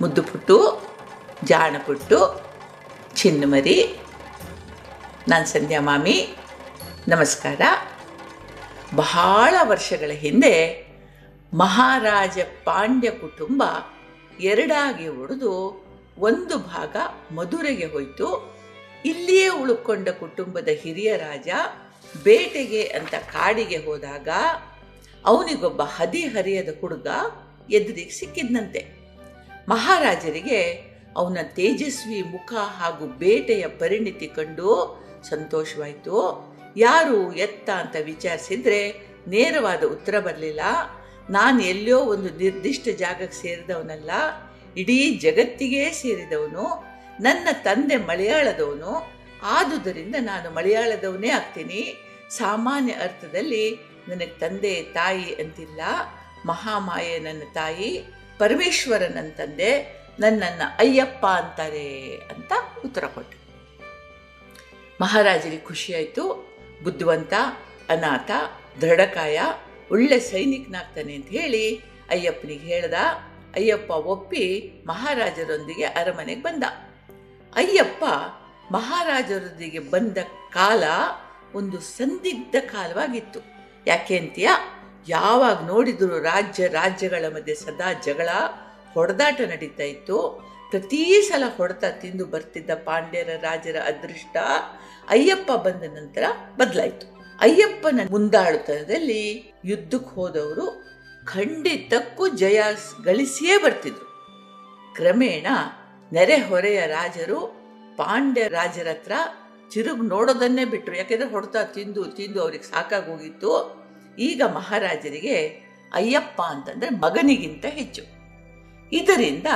ಮುದ್ದು ಪುಟ್ಟು ಜಾಣ ಪುಟ್ಟು ಚಿನ್ನಮರಿ, ನಾನು ಸಂಧ್ಯಾ ಮಾಮಿ, ನಮಸ್ಕಾರ. ಬಹಳ ವರ್ಷಗಳ ಹಿಂದೆ ಮಹಾರಾಜ ಪಾಂಡ್ಯ ಕುಟುಂಬ ಎರಡಾಗಿ ಒಡೆದು ಒಂದು ಭಾಗ ಮಧುರೆಗೆ ಹೋಯಿತು. ಇಲ್ಲಿಯೇ ಉಳುಕೊಂಡ ಕುಟುಂಬದ ಹಿರಿಯ ರಾಜ ಬೇಟೆಗೆ ಅಂತ ಕಾಡಿಗೆ ಹೋದಾಗ ಅವನಿಗೊಬ್ಬ ಹದಿಹರಿಯದ ಹುಡುಗ ಎದುರಿಗೆ ಸಿಕ್ಕಿದ್ನಂತೆ. ಮಹಾರಾಜರಿಗೆ ಅವನ ತೇಜಸ್ವಿ ಮುಖ ಹಾಗೂ ಬೇಟೆಯ ಪರಿಣಿತಿ ಕಂಡು ಸಂತೋಷವಾಯಿತು. ಯಾರು ಎತ್ತ ಅಂತ ವಿಚಾರಿಸಿದ್ರೆ ನೇರವಾದ ಉತ್ತರ ಬರಲಿಲ್ಲ. ನಾನು ಎಲ್ಲೋ ಒಂದು ನಿರ್ದಿಷ್ಟ ಜಾಗಕ್ಕೆ ಸೇರಿದವನಲ್ಲ, ಇಡೀ ಜಗತ್ತಿಗೇ ಸೇರಿದವನು, ನನ್ನ ತಂದೆ ಮಲಯಾಳದವನು, ಆದುದರಿಂದ ನಾನು ಮಲಯಾಳದವನೇ ಆಗ್ತೀನಿ. ಸಾಮಾನ್ಯ ಅರ್ಥದಲ್ಲಿ ನನಗೆ ತಂದೆ ತಾಯಿ ಅಂತಿಲ್ಲ, ಮಹಾಮಾಯೆ ನನ್ನ ತಾಯಿ. ಪರಮೇಶ್ವರ ನನ್ನ ತಂದೆ ನನ್ನನ್ನು ಅಯ್ಯಪ್ಪ ಅಂತಾರೆ ಅಂತ ಉತ್ತರ ಕೊಟ್ಟೆ ಮಹಾರಾಜರಿಗೆ ಖುಷಿಯಾಯಿತು. ಬುದ್ಧಿವಂತ, ಅನಾಥ, ದೃಢಕಾಯ, ಒಳ್ಳೆ ಸೈನಿಕನಾಗ್ತಾನೆ ಅಂತ ಹೇಳಿ ಅಯ್ಯಪ್ಪನಿಗೆ ಹೇಳ್ದ. ಅಯ್ಯಪ್ಪ ಒಪ್ಪಿ ಮಹಾರಾಜರೊಂದಿಗೆ ಅರಮನೆಗೆ ಬಂದ. ಅಯ್ಯಪ್ಪ ಮಹಾರಾಜರೊಂದಿಗೆ ಬಂದ ಕಾಲ ಒಂದು ಸಂದಿಗ್ಧ ಕಾಲವಾಗಿತ್ತು. ಯಾಕೆ ಅಂತೀಯ? ಯಾವಾಗ ನೋಡಿದರೂ ರಾಜ್ಯ ರಾಜ್ಯಗಳ ಮಧ್ಯೆ ಸದಾ ಜಗಳ, ಹೊಡೆದಾಟ ನಡೀತಾ ಇತ್ತು. ಪ್ರತಿ ಸಲ ಹೊಡೆತ ತಿಂದು ಬರ್ತಿದ್ದ ಪಾಂಡ್ಯರ ರಾಜರ ಅದೃಷ್ಟ ಅಯ್ಯಪ್ಪ ಬಂದ ನಂತರ ಬದಲಾಯಿತು. ಅಯ್ಯಪ್ಪನ ಮುಂದಾಳುತನದಲ್ಲಿ ಯುದ್ಧಕ್ಕೆ ಹೋದವರು ಖಂಡಿತಕ್ಕೂ ಜಯ ಗಳಿಸಿಯೇ ಬರ್ತಿದ್ರು. ಕ್ರಮೇಣ ನೆರೆಹೊರೆಯ ರಾಜರು ಪಾಂಡ್ಯ ರಾಜರ ಹತ್ರ ಚಿರುಗ್ ನೋಡೋದನ್ನೇ ಬಿಟ್ಟರು ಯಾಕೆಂದ್ರೆ ಹೊಡೆತ ತಿಂದು ತಿಂದು ಅವ್ರಿಗೆ ಸಾಕಾಗೋಗಿತ್ತು. ಈಗ ಮಹಾರಾಜರಿಗೆ ಅಯ್ಯಪ್ಪ ಅಂತಂದ್ರೆ ಮಗನಿಗಿಂತ ಹೆಚ್ಚು. ಇದರಿಂದ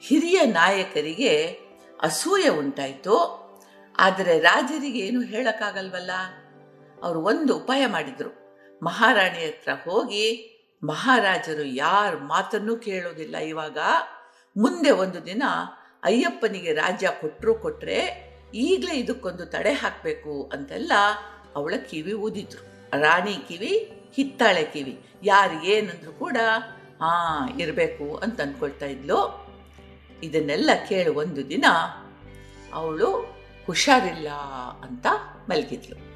ಹಿರಿಯ ನಾಯಕರಿಗೆ ಅಸೂಯೆ ಉಂಟಾಯಿತು. ಆದರೆ ರಾಜರಿಗೆ ಏನು ಹೇಳಕ್ಕಾಗಲ್ವಲ್ಲ? ಅವರು ಒಂದು ಉಪಾಯ ಮಾಡಿದ್ರು. ಮಹಾರಾಣಿ ಹತ್ರ ಹೋಗಿ ಮಹಾರಾಜರು ಯಾರ ಮಾತನ್ನು ಕೇಳೋದಿಲ್ಲ ಇವಾಗ. ಮುಂದೆ ಒಂದು ದಿನ ಅಯ್ಯಪ್ಪನಿಗೆ ರಾಜ್ಯ ಕೊಟ್ಟರು ಕೊಟ್ಟರೆ ಈಗಲೇ ಇದಕ್ಕೊಂದು ತಡೆ ಹಾಕಬೇಕು ಅಂತೆಲ್ಲ ಅವಳ ಕಿವಿ ಊದಿದ್ರು. ರಾಣಿ ಕಿವಿ, ಹಿತ್ತಾಳೆ ಕಿವಿ. ಯಾರು ಏನಂದ್ರು ಕೂಡ ಆ ಇರಬೇಕು ಅಂತ ಅಂದ್ಕೊಳ್ತಾ ಇದ್ಲು. ಇದನ್ನೆಲ್ಲ ಕೇಳು ಒಂದು ದಿನ ಅವಳು, ಹುಷಾರಿಲ್ಲ ಅಂತ ಮಲಗಿದ್ಲು.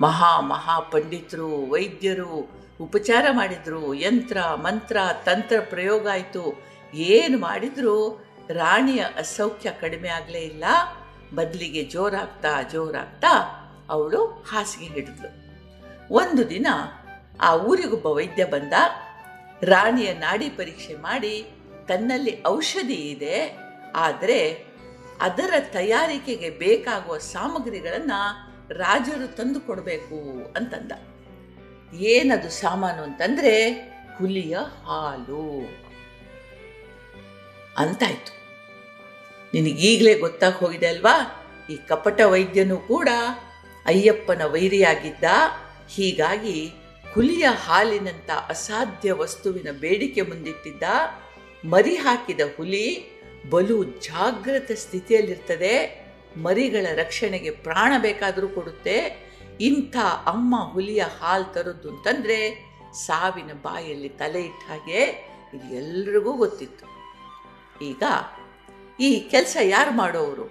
ಮಹಾ ಮಹಾ ಪಂಡಿತರು ವೈದ್ಯರು ಉಪಚಾರ ಮಾಡಿದ್ರು, ಯಂತ್ರ, ಮಂತ್ರ, ತಂತ್ರ ಪ್ರಯೋಗ ಆಯಿತು. ಏನು ಮಾಡಿದ್ರು? ರಾಣಿಯ ಅಸೌಖ್ಯ ಕಡಿಮೆ ಆಗಲೇ ಇಲ್ಲ. ಬದಲಿಗೆ ಜೋರಾಗ್ತಾ ಜೋರಾಗ್ತಾ ಅವಳು ಹಾಸಿಗೆ ಹಿಡಿದ್ಲು. ಒಂದು ದಿನ ಆ ಊರಿಗೊಬ್ಬ ವೈದ್ಯ ಬಂದ, ರಾಣಿಯ ನಾಡಿ ಪರೀಕ್ಷೆ ಮಾಡಿ ತನ್ನಲ್ಲಿ ಔಷಧಿ ಇದೆ, ಆದರೆ ಅದರ ತಯಾರಿಕೆಗೆ ಬೇಕಾಗುವ ಸಾಮಗ್ರಿಗಳನ್ನು ರಾಜರು ತಂದು ಕೊಡಬೇಕು ಅಂತಂದ. ಏನದು ಸಾಮಾನು ಅಂತಂದ್ರೆ ಹುಲಿಯ ಹಾಲು. ಅಂತಾಯ್ತು. ನಿನಗೀಗಲೇ ಗೊತ್ತಾಗಿ ಹೋಗಿದೆ ಅಲ್ವಾ? ಈ ಕಪಟ ವೈದ್ಯನು ಕೂಡ ಅಯ್ಯಪ್ಪನ ವೈರಿಯಾಗಿದ್ದ ಹೀಗಾಗಿ ಹುಲಿಯ ಹಾಲಿನಂಥ ಅಸಾಧ್ಯ ವಸ್ತುವಿನ ಬೇಡಿಕೆ ಮುಂದಿಟ್ಟಿದ್ದ ಮರಿ ಹಾಕಿದ ಹುಲಿ ಬಲು ಜಾಗೃತ ಸ್ಥಿತಿಯಲ್ಲಿರ್ತದೆ. ಮರಿಗಳ ರಕ್ಷಣೆಗೆ ಪ್ರಾಣ ಬೇಕಾದರೂ ಕೊಡುತ್ತೆ. ಇಂಥ ಅಮ್ಮ ಹುಲಿಯ ಹಾಲು ತರೋದು ಅಂತಂದರೆ ಸಾವಿನ ಬಾಯಲ್ಲಿ ತಲೆ ಇಟ್ಟ ಹಾಗೆ ಇದು ಎಲ್ರಿಗೂ ಗೊತ್ತಿತ್ತು. ಈಗ ಈ ಕೆಲಸ ಯಾರು ಮಾಡೋರು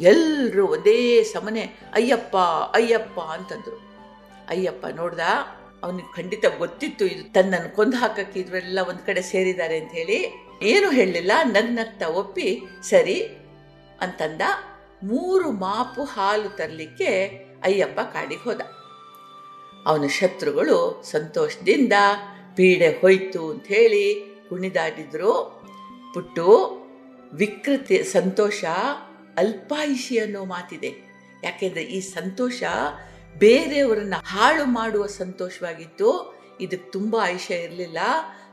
ಎಲ್ಲರೂ ಒಂದೇ ಸಮನೆ, ಅಯ್ಯಪ್ಪ ಅಯ್ಯಪ್ಪ ಅಂತಂದ್ರು. ಅಯ್ಯಪ್ಪ ನೋಡ್ದ? ಅವನಿಗೆ ಖಂಡಿತ ಗೊತ್ತಿತ್ತು ಇದು. ತನ್ನನ್ನು ಕೊಂದು ಹಾಕಕ್ಕೆ ಇದ್ರೆಲ್ಲ ಒಂದು ಕಡೆ ಸೇರಿದ್ದಾರೆ ಅಂತ ಹೇಳಿ ಏನು ಹೇಳಲಿಲ್ಲ. ನಗ್ ನಗ್ತಾ ಒಪ್ಪಿ, ಸರಿ, ಅಂತಂದ. ಮೂರು ಮಾಪು ಹಾಲು ತರಲಿಕ್ಕೆ ಅಯ್ಯಪ್ಪ ಕಾಡಿಗೆ ಹೋದ. ಅವನ ಶತ್ರುಗಳು ಸಂತೋಷದಿಂದ, ಪೀಡೆ ಹೋಯ್ತು ಅಂತ ಹೇಳಿ ಕುಣಿದಾಡಿದ್ರು. ಪುಟ್ಟು, ವಿಕೃತಿ, ಸಂತೋಷ, ಅಲ್ಪಾಯುಷಿ ಅನ್ನೋ ಮಾತಿದೆ. ಯಾಕೆಂದ್ರೆ ಈ ಸಂತೋಷ ಬೇರೆಯವರನ್ನ ಹಾಳು ಮಾಡುವ ಸಂತೋಷವಾಗಿತ್ತು. ಇದಕ್ಕೆ ತುಂಬ ಆಯುಷ್ಯ ಇರಲಿಲ್ಲ.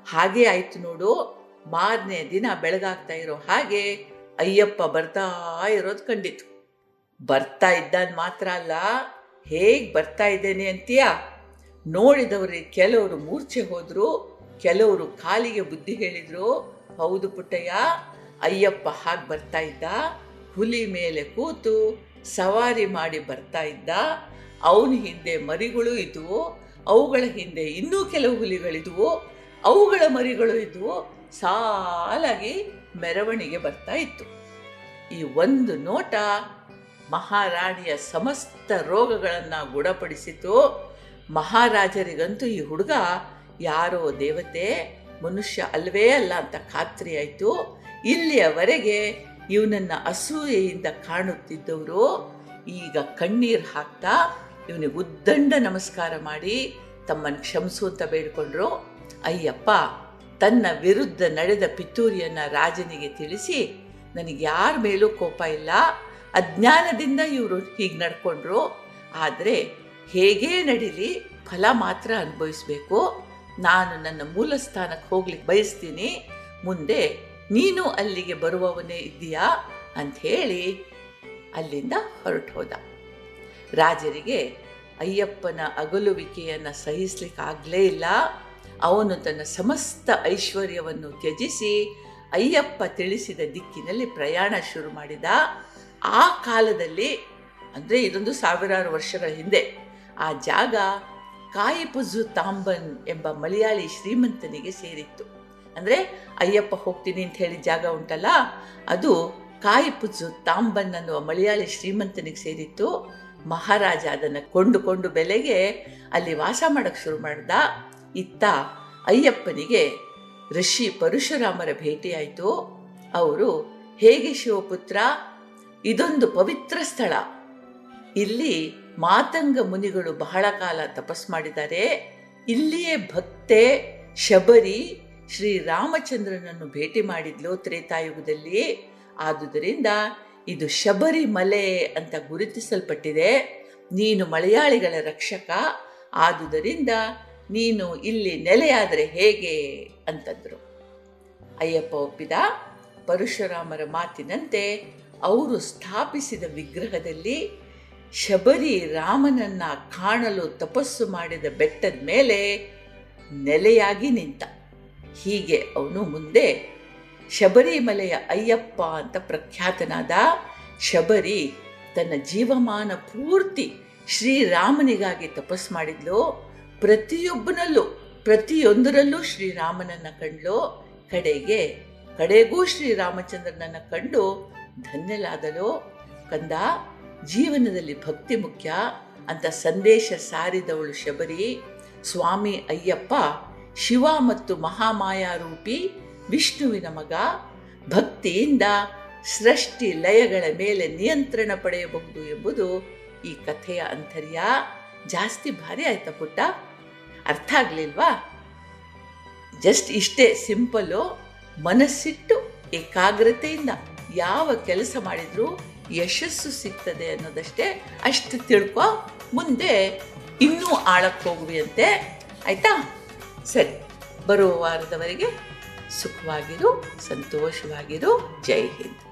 ಹಾಗೆ ಆಯ್ತು ನೋಡು. ಮಾರನೇ ದಿನ ಬೆಳಗಾಗ್ತಾ ಇರೋ ಹಾಗೆ ಅಯ್ಯಪ್ಪ ಬರ್ತಾ ಇರೋದು ಕಂಡಿತು. ಬರ್ತಾ ಇದ್ದಾನ್ ಮಾತ್ರ ಅಲ್ಲ, ಹೇಗೆ ಬರ್ತಾ ಇದ್ದೇನೆ ಅಂತೀಯ? ನೋಡಿದವರಿಗೆ ಕೆಲವರು ಮೂರ್ಛೆ ಹೋದ್ರು, ಕೆಲವರು ಕಾಲಿಗೆ ಬುದ್ಧಿ ಹೇಳಿದ್ರು, ಹೌದು ಪುಟ್ಟಯ್ಯ, ಅಯ್ಯಪ್ಪ ಹಾಗೆ ಬರ್ತಾ ಇದ್ದ? ಹುಲಿ ಮೇಲೆ ಕೂತು ಸವಾರಿ ಮಾಡಿ ಬರ್ತಾ ಇದ್ದ? ಅವನ ಹಿಂದೆ ಮರಿಗಳು ಇದ್ವು ಅವುಗಳ ಹಿಂದೆ ಇನ್ನೂ ಕೆಲವು ಹುಲಿಗಳಿದ್ವು ಅವುಗಳ ಮರಿಗಳು ಇದ್ವು ಸಾಲಾಗಿ ಮೆರವಣಿಗೆ ಬರ್ತಾ ಇತ್ತು. ಈ ಒಂದು ನೋಟ ಮಹಾರಾಣಿಯ ಸಮಸ್ತ ರೋಗಗಳನ್ನು ಗುಣಪಡಿಸಿತು ಮಹಾರಾಜರಿಗಂತೂ ಈ ಹುಡುಗ ಯಾರೋ ದೇವತೆ, ಮನುಷ್ಯ ಅಲ್ವೇ ಅಲ್ಲ ಅಂತ ಖಾತ್ರಿ ಆಯಿತು. ಇಲ್ಲಿಯವರೆಗೆ ಇವನನ್ನ ಅಸೂಯೆಯಿಂದ ಕಾಣುತ್ತಿದ್ದವರು. ಈಗ ಕಣ್ಣೀರು ಹಾಕ್ತಾ ಇವನಿಗೆ ಉದ್ದಂಡ ನಮಸ್ಕಾರ ಮಾಡಿ ತಮ್ಮನ್ನು ಕ್ಷಮಿಸು ಅಂತ ಬೇಡ್ಕೊಂಡ್ರು. ಅಯ್ಯಪ್ಪ, ತನ್ನ ವಿರುದ್ಧ ನಡೆದ ಪಿತೂರಿಯನ್ನು ರಾಜನಿಗೆ ತಿಳಿಸಿ, ನನಗೆ ಯಾರ ಮೇಲೂ ಕೋಪ ಇಲ್ಲ. ಅಜ್ಞಾನದಿಂದ ಇವರು ಹೀಗೆ ನಡ್ಕೊಂಡ್ರು. ಆದರೆ ಹೇಗೇ ನಡೀಲಿ, ಫಲ ಮಾತ್ರ ಅನುಭವಿಸಬೇಕು. ನಾನು ನನ್ನ ಮೂಲ ಸ್ಥಾನಕ್ಕೆ ಹೋಗ್ಲಿಕ್ಕೆ ಬಯಸ್ತೀನಿ. ಮುಂದೆ ನೀನು ಅಲ್ಲಿಗೆ ಬರುವವನೇ ಇದ್ದೀಯಾ ಅಂತ ಹೇಳಿ ಅಲ್ಲಿಂದ ಹೊರಟು ಹೋದ. ರಾಜರಿಗೆ ಅಯ್ಯಪ್ಪನ ಅಗಲುವಿಕೆಯನ್ನು ಸಹಿಸ್ಲಿಕ್ಕಾಗಲೇ ಇಲ್ಲ. ಅವನು ತನ್ನ ಸಮಸ್ತ ಐಶ್ವರ್ಯವನ್ನು ತ್ಯಜಿಸಿ ಅಯ್ಯಪ್ಪ ತಿಳಿಸಿದ ದಿಕ್ಕಿನಲ್ಲಿ ಪ್ರಯಾಣ ಶುರು ಮಾಡಿದ. ಆ ಕಾಲದಲ್ಲಿ, ಅಂದರೆ ಇದೊಂದು ಸಾವಿರಾರು ವರ್ಷಗಳ ಹಿಂದೆ, ಆ ಜಾಗ ಕಾಯಿಪುಜು ತಾಂಬನ್ ಎಂಬ ಮಲಯಾಳಿ ಶ್ರೀಮಂತನಿಗೆ ಸೇರಿತ್ತು. ಅಂದರೆ ಅಯ್ಯಪ್ಪ ಹೋಗ್ತೀನಿ ಅಂತ ಹೇಳಿ ಜಾಗ ಉಂಟಲ್ಲ, ಅದು ಕಾಯಿಪುಜು ತಾಂಬನ್ ಅನ್ನುವ ಮಲಯಾಳಿ ಶ್ರೀಮಂತನಿಗೆ ಸೇರಿತ್ತು. ಮಹಾರಾಜ ಅದನ್ನು ಕೊಂಡುಕೊಂಡು ಬೆಲೆಗೆ ಅಲ್ಲಿ ವಾಸ ಮಾಡಕ್ಕೆ ಶುರು ಮಾಡ್ದ. ಇತ್ತ ಅಯ್ಯಪ್ಪನಿಗೆ ಋಷಿ ಪರಶುರಾಮರ ಭೇಟಿಯಾಯಿತು. ಅವರು, ಹೇಗೆ ಶಿವಪುತ್ರ? ಇದೊಂದು ಪವಿತ್ರ ಸ್ಥಳ. ಇಲ್ಲಿ ಮಾತಂಗ ಮುನಿಗಳು ಬಹಳ ಕಾಲ ತಪಸ್ ಮಾಡಿದ್ದಾರೆ ಇಲ್ಲಿಯೇ ಭಕ್ತೆ, ಶಬರಿ ಶ್ರೀರಾಮಚಂದ್ರನನ್ನು ಭೇಟಿ ಮಾಡಿದ್ಲು ತ್ರೇತಾಯುಗದಲ್ಲಿ. ಆದುದರಿಂದ ಇದು ಶಬರಿ ಮಲೆ ಅಂತ ಗುರುತಿಸಲ್ಪಟ್ಟಿದೆ. ನೀನು ಮಲಯಾಳಿಗಳ ರಕ್ಷಕ, ಆದುದರಿಂದ ನೀನು ಇಲ್ಲಿ ನೆಲೆಯಾದರೆ ಹೇಗೆ ಅಂತಂದರು. ಅಯ್ಯಪ್ಪ ಒಪ್ಪಿದ. ಪರಶುರಾಮರ ಮಾತಿನಂತೆ ಅವರು ಸ್ಥಾಪಿಸಿದ ವಿಗ್ರಹದಲ್ಲಿ ಶಬರಿ ರಾಮನನ್ನ ಕಾಣಲು ತಪಸ್ಸು ಮಾಡಿದ ಬೆಟ್ಟದ ಮೇಲೆ ನೆಲೆಯಾಗಿ ನಿಂತ. ಹೀಗೆ ಅವನು ಮುಂದೆ ಶಬರಿಮಲೆಯ ಅಯ್ಯಪ್ಪ ಅಂತ ಪ್ರಖ್ಯಾತನಾದ ಶಬರಿ ತನ್ನ ಜೀವಮಾನ ಪೂರ್ತಿ ಶ್ರೀರಾಮನಿಗಾಗಿ ತಪಸ್ ಮಾಡಿದ್ಲು. ಪ್ರತಿಯೊಬ್ಬನಲ್ಲೂ, ಪ್ರತಿಯೊಂದರಲ್ಲೂ ಶ್ರೀರಾಮನನ್ನು ಕಂಡ್ಲು. ಕಡೆಗೆ, ಕಡೆಗೂ ಶ್ರೀರಾಮಚಂದ್ರನನ್ನು ಕಂಡು ಧನ್ಯಲಾದಳು ಕಂದ, ಜೀವನದಲ್ಲಿ ಭಕ್ತಿ ಮುಖ್ಯ ಅಂತ ಸಂದೇಶ ಸಾರಿದವಳು ಶಬರಿ. ಸ್ವಾಮಿ ಅಯ್ಯಪ್ಪ ಶಿವ ಮತ್ತು ಮಹಾಮಾಯಾರೂಪಿ ವಿಷ್ಣುವಿನ ಮಗ ಭಕ್ತಿಯಿಂದ ಸೃಷ್ಟಿ ಲಯಗಳ ಮೇಲೆ ನಿಯಂತ್ರಣ ಪಡೆಯಬಹುದು ಎಂಬುದು ಈ ಕಥೆಯ ಅಂತರ್ಯ. ಜಾಸ್ತಿ ಭಾರಿ ಆಯ್ತಾ ಪುಟ್ಟ? ಅರ್ಥ ಆಗ್ಲಿಲ್ವಾ? ಜಸ್ಟ್ ಇಷ್ಟೇ ಸಿಂಪಲ್ಲು ಮನಸ್ಸಿಟ್ಟು ಏಕಾಗ್ರತೆಯಿಂದ ಯಾವ ಕೆಲಸ ಮಾಡಿದ್ರೂ ಯಶಸ್ಸು ಸಿಗ್ತದೆ ಅನ್ನೋದಷ್ಟೇ ಅಷ್ಟು ತಿಳ್ಕೊ, ಮುಂದೆ ಇನ್ನೂ ಆಳಕ್ಕೆ ಹೋಗುವಿಯಂತೆ ಆಯ್ತಾ? ಸರಿ, ಬರುವ ವಾರದವರೆಗೆ ಸುಖವಾಗಿರು ಸಂತೋಷವಾಗಿರು ಜೈ ಹಿಂದ್.